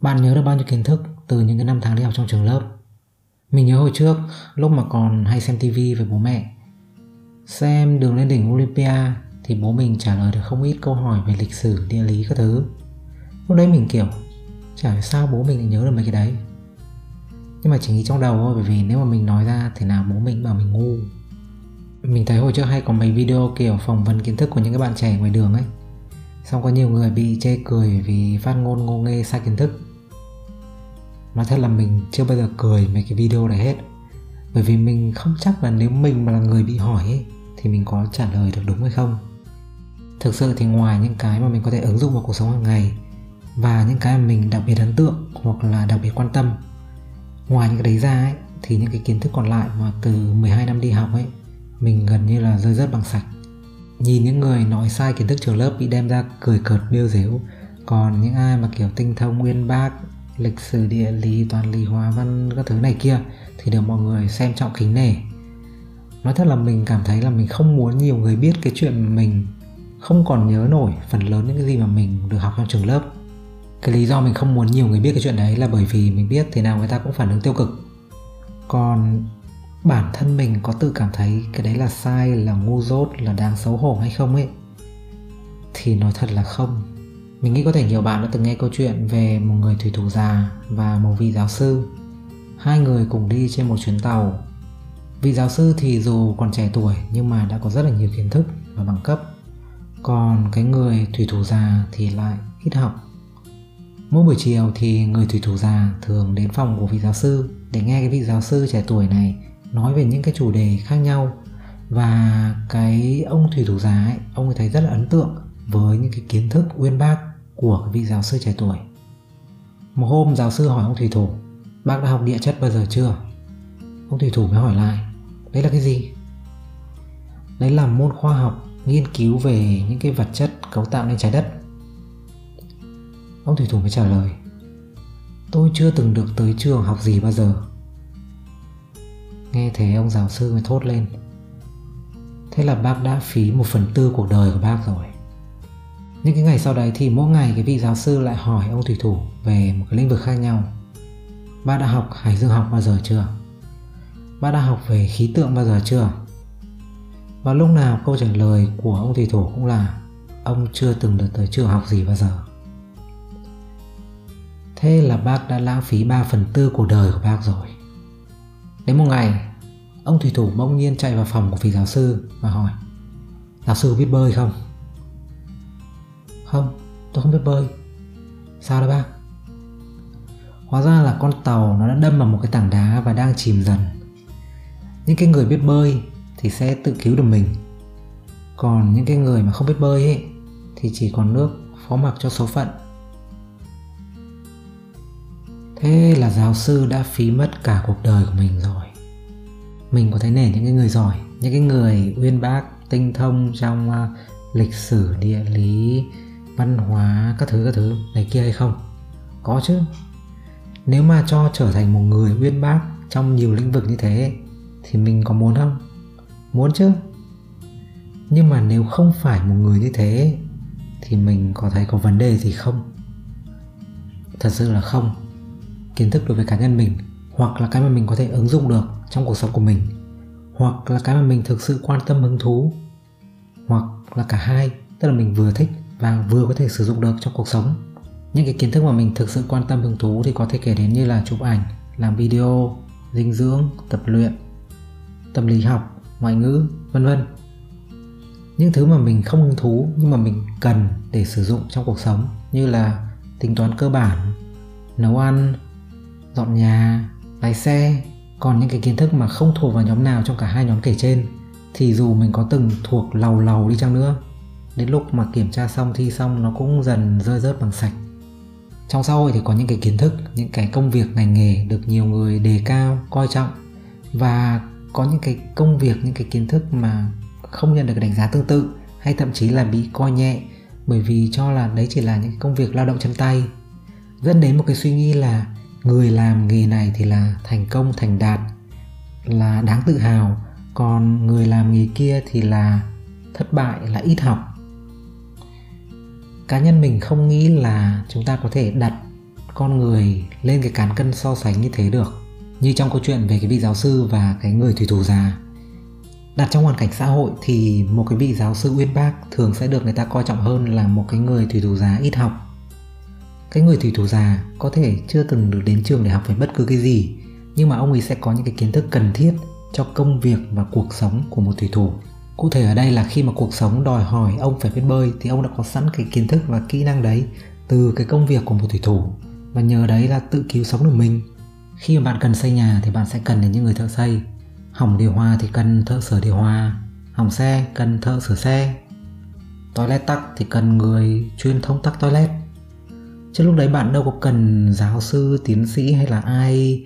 Bạn nhớ được bao nhiêu kiến thức từ những cái năm tháng đi học trong trường lớp? Mình nhớ hồi trước, lúc mà còn hay xem tivi với bố mẹ. Xem đường lên đỉnh Olympia thì bố mình trả lời được không ít câu hỏi về lịch sử, địa lý các thứ. Lúc đấy mình kiểu, chả hiểu sao bố mình lại nhớ được mấy cái đấy. Nhưng mà chỉ nghĩ trong đầu thôi bởi vì nếu mà mình nói ra thì nào bố mình bảo mình ngu. Mình thấy hồi trước hay có mấy video kiểu phỏng vấn kiến thức của những cái bạn trẻ ngoài đường ấy. Xong có nhiều người bị chê cười vì phát ngôn ngô nghê sai kiến thức. Nói thật là mình chưa bao giờ cười mấy cái video này hết. Bởi vì mình không chắc là nếu mình mà là người bị hỏi ấy, Thì mình có trả lời được đúng hay không. Thực sự thì ngoài những cái mà mình có thể ứng dụng vào cuộc sống hàng ngày Và những cái mà mình đặc biệt ấn tượng hoặc là đặc biệt quan tâm Ngoài những cái đấy ra ấy, thì những cái kiến thức còn lại mà từ 12 năm đi học ấy Mình gần như là rơi rớt bằng sạch. Nhìn những người nói sai kiến thức trường lớp bị đem ra cười cợt biêu dếu Còn những ai mà kiểu tinh thông nguyên bác lịch sử địa lý toàn lý, hóa văn các thứ này kia thì được mọi người xem trọng kính nể. Nói thật là mình cảm thấy là mình không muốn nhiều người biết cái chuyện mà mình không còn nhớ nổi phần lớn những cái gì mà mình được học trong trường lớp. Cái lý do mình không muốn nhiều người biết cái chuyện đấy là bởi vì mình biết thế nào người ta cũng phản ứng tiêu cực. Còn bản thân mình có tự cảm thấy cái đấy là sai, là ngu dốt, là đáng xấu hổ hay không ấy? Thì nói thật là không mình nghĩ có thể nhiều bạn đã từng nghe câu chuyện về một người thủy thủ già và một vị giáo sư. Hai người cùng đi trên một chuyến tàu. Vị giáo sư thì dù còn trẻ tuổi nhưng mà đã có rất là nhiều kiến thức và bằng cấp. Còn cái người thủy thủ già thì lại ít học. Mỗi buổi chiều thì người thủy thủ già thường đến phòng của vị giáo sư để nghe cái vị giáo sư trẻ tuổi này nói về những cái chủ đề khác nhau và cái ông thủy thủ già ấy, ông ấy thấy rất là ấn tượng với những cái kiến thức uyên bác của vị giáo sư trẻ tuổi. Một hôm giáo sư hỏi ông thủy thủ, bác đã học địa chất bao giờ chưa? Ông thủy thủ mới hỏi lại, đấy là cái gì? Đấy là môn khoa học nghiên cứu về những cái vật chất cấu tạo nên trái đất. Ông thủy thủ mới trả lời, tôi chưa từng được tới trường học gì bao giờ. Nghe thế ông giáo sư mới thốt lên, thế là bác đã phí một phần tư cuộc đời của bác rồi. Những cái ngày sau đấy thì mỗi ngày cái vị giáo sư lại hỏi ông thủy thủ về một cái lĩnh vực khác nhau. Ba đã học hải dương học bao giờ chưa? Ba đã học về khí tượng bao giờ chưa? Và lúc nào câu trả lời của ông thủy thủ cũng là ông chưa từng được tới trường học gì bao giờ. Thế là bác đã lãng phí 3 phần tư cuộc đời của bác rồi. Đến một ngày, ông thủy thủ bỗng nhiên chạy vào phòng của vị giáo sư và hỏi Giáo sư biết bơi không? Không, tôi không biết bơi. Sao đó ba? Hóa ra là con tàu nó đã đâm vào một cái tảng đá và đang chìm dần. Những cái người biết bơi thì sẽ tự cứu được mình. Còn những cái người mà không biết bơi ấy Thì chỉ còn nước phó mặc cho số phận. Thế là giáo sư đã phí mất cả cuộc đời của mình rồi. Mình có thấy nể những cái người giỏi Những cái người uyên bác, tinh thông trong uh, lịch sử, địa lý, văn hóa các thứ các thứ này kia hay không? Có chứ. Nếu mà cho trở thành một người uyên bác trong nhiều lĩnh vực như thế thì mình có muốn không? Muốn chứ. Nhưng mà nếu không phải một người như thế thì mình có thấy có vấn đề gì không? Thật sự là không. Kiến thức đối với cá nhân mình, hoặc là cái mà mình có thể ứng dụng được trong cuộc sống của mình, hoặc là cái mà mình thực sự quan tâm, hứng thú, hoặc là cả hai, tức là mình vừa thích và vừa có thể sử dụng được trong cuộc sống. Những cái kiến thức mà mình thực sự quan tâm, hứng thú thì có thể kể đến như là chụp ảnh, làm video, dinh dưỡng, tập luyện, tâm lý học, ngoại ngữ, vân vân. Những thứ mà mình không hứng thú nhưng mà mình cần để sử dụng trong cuộc sống như là tính toán cơ bản, nấu ăn, dọn nhà, lái xe. Còn những cái kiến thức mà không thuộc vào nhóm nào trong cả hai nhóm kể trên thì dù mình có từng thuộc lầu lầu đi chăng nữa đến lúc mà kiểm tra xong, thi xong, nó cũng dần rơi rớt bằng sạch. Trong xã hội thì có những cái kiến thức, những cái công việc, ngành nghề được nhiều người đề cao, coi trọng. Và có những cái công việc, những cái kiến thức mà không nhận được đánh giá tương tự, hay thậm chí là bị coi nhẹ, bởi vì cho là đấy chỉ là những công việc lao động chân tay. Dẫn đến một cái suy nghĩ là người làm nghề này thì là thành công, thành đạt, là đáng tự hào. Còn người làm nghề kia thì là thất bại, là ít học cá nhân mình không nghĩ là chúng ta có thể đặt con người lên cái cán cân so sánh như thế được. Như trong câu chuyện về cái vị giáo sư và cái người thủy thủ già. Đặt trong hoàn cảnh xã hội thì một cái vị giáo sư uyên bác thường sẽ được người ta coi trọng hơn là một cái người thủy thủ già ít học. Cái người thủy thủ già có thể chưa từng được đến trường để học về bất cứ cái gì, nhưng mà ông ấy sẽ có những cái kiến thức cần thiết cho công việc và cuộc sống của một thủy thủ cụ thể ở đây là khi mà cuộc sống đòi hỏi ông phải biết bơi thì ông đã có sẵn cái kiến thức và kỹ năng đấy từ cái công việc của một thủy thủ. Và nhờ đấy là tự cứu sống được mình. Khi mà bạn cần xây nhà thì bạn sẽ cần đến những người thợ xây. Hỏng điều hòa thì cần thợ sửa điều hòa. Hỏng xe cần thợ sửa xe. Toilet tắc thì cần người chuyên thông tắc toilet. Chứ lúc đấy bạn đâu có cần giáo sư, tiến sĩ hay là ai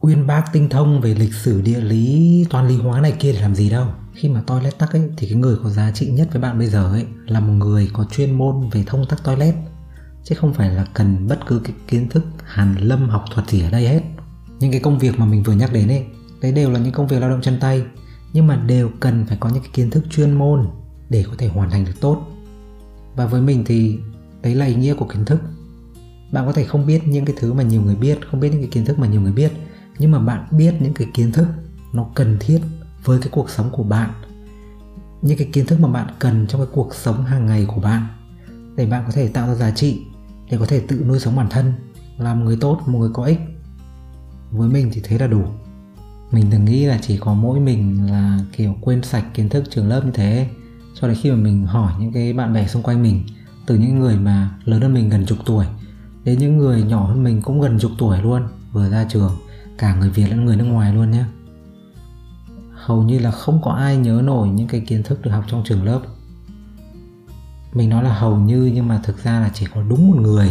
uyên bác tinh thông về lịch sử, địa lý, toán lý hóa này kia để làm gì đâu khi mà toilet tắc ấy, thì cái người có giá trị nhất với bạn bây giờ ấy là một người có chuyên môn về thông tắc toilet. Chứ không phải là cần bất cứ cái kiến thức hàn lâm học thuật gì ở đây hết. Những cái công việc mà mình vừa nhắc đến ấy, đấy đều là những công việc lao động chân tay. Nhưng mà đều cần phải có những cái kiến thức chuyên môn để có thể hoàn thành được tốt. Và với mình thì đấy là ý nghĩa của kiến thức. Bạn có thể không biết những cái thứ mà nhiều người biết, không biết những cái kiến thức mà nhiều người biết, nhưng mà bạn biết những cái kiến thức nó cần thiết với cái cuộc sống của bạn. Những cái kiến thức mà bạn cần trong cái cuộc sống hàng ngày của bạn để bạn có thể tạo ra giá trị, để có thể tự nuôi sống bản thân, làm người tốt, một người có ích. Với mình thì thế là đủ. Mình từng nghĩ là chỉ có mỗi mình là kiểu quên sạch kiến thức trường lớp như thế. Cho đến khi mà mình hỏi những cái bạn bè xung quanh mình, từ những người mà lớn hơn mình gần chục tuổi, đến những người nhỏ hơn mình cũng gần chục tuổi luôn, vừa ra trường, cả người Việt lẫn người nước ngoài luôn nhé hầu như là không có ai nhớ nổi những cái kiến thức được học trong trường lớp. Mình nói là hầu như, nhưng mà thực ra là chỉ có đúng một người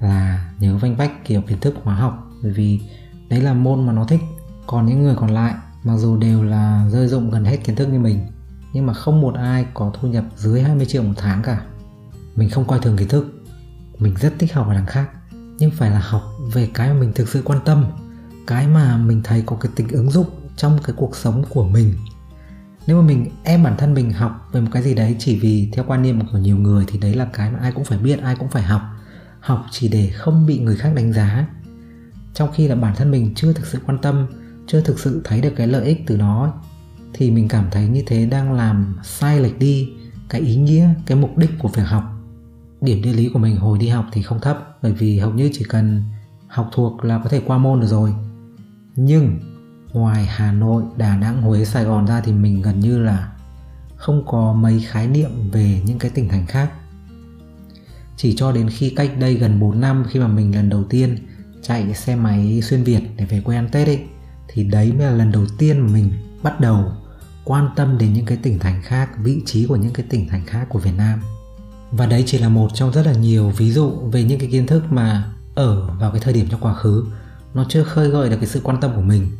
là nhớ vanh vách kiểu kiến thức hóa học. Bởi vì đấy là môn mà nó thích. Còn những người còn lại, mặc dù đều là rơi rộng gần hết kiến thức như mình, nhưng mà không một ai có thu nhập dưới 20 triệu một tháng cả. Mình không coi thường kiến thức. Mình rất thích học ở đằng khác, nhưng phải là học về cái mà mình thực sự quan tâm, cái mà mình thấy có cái tính ứng dụng trong cái cuộc sống của mình. Nếu mà mình em bản thân mình học về một cái gì đấy chỉ vì theo quan niệm của nhiều người thì đấy là cái mà ai cũng phải biết, ai cũng phải học. Học chỉ để không bị người khác đánh giá. Trong khi là bản thân mình chưa thực sự quan tâm, chưa thực sự thấy được cái lợi ích từ nó, thì mình cảm thấy như thế đang làm sai lệch đi cái ý nghĩa, cái mục đích của việc học. Điểm địa lý của mình hồi đi học thì không thấp, bởi vì hầu như chỉ cần học thuộc là có thể qua môn được rồi. Nhưng ngoài Hà Nội, Đà Nẵng, Huế, Sài Gòn ra thì mình gần như là không có mấy khái niệm về những cái tỉnh thành khác. Chỉ cho đến khi cách đây gần 4 năm khi mà mình lần đầu tiên chạy xe máy xuyên Việt để về quê ăn Tết ấy thì đấy mới là lần đầu tiên mà mình bắt đầu quan tâm đến những cái tỉnh thành khác, vị trí của những cái tỉnh thành khác của Việt Nam. Và đấy chỉ là một trong rất là nhiều ví dụ về những cái kiến thức mà ở vào cái thời điểm trong quá khứ nó chưa khơi gợi được cái sự quan tâm của mình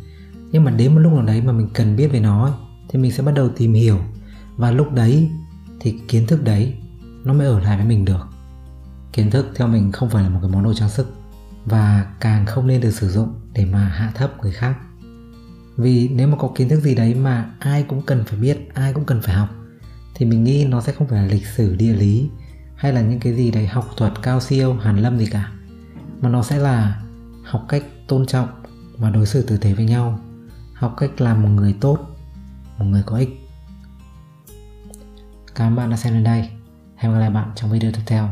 nhưng mà đến một lúc nào đấy mà mình cần biết về nó thì mình sẽ bắt đầu tìm hiểu. Và lúc đấy thì kiến thức đấy nó mới ở lại với mình được. Kiến thức theo mình không phải là một cái món đồ trang sức, và càng không nên được sử dụng để mà hạ thấp người khác. Vì nếu mà có kiến thức gì đấy mà ai cũng cần phải biết, ai cũng cần phải học, thì mình nghĩ nó sẽ không phải là lịch sử địa lý hay là những cái gì đấy học thuật cao siêu, hàn lâm gì cả, mà nó sẽ là học cách tôn trọng và đối xử tử tế với nhau học cách làm một người tốt, một người có ích. Cảm ơn bạn đã xem đến đây. Hẹn gặp lại bạn trong video tiếp theo.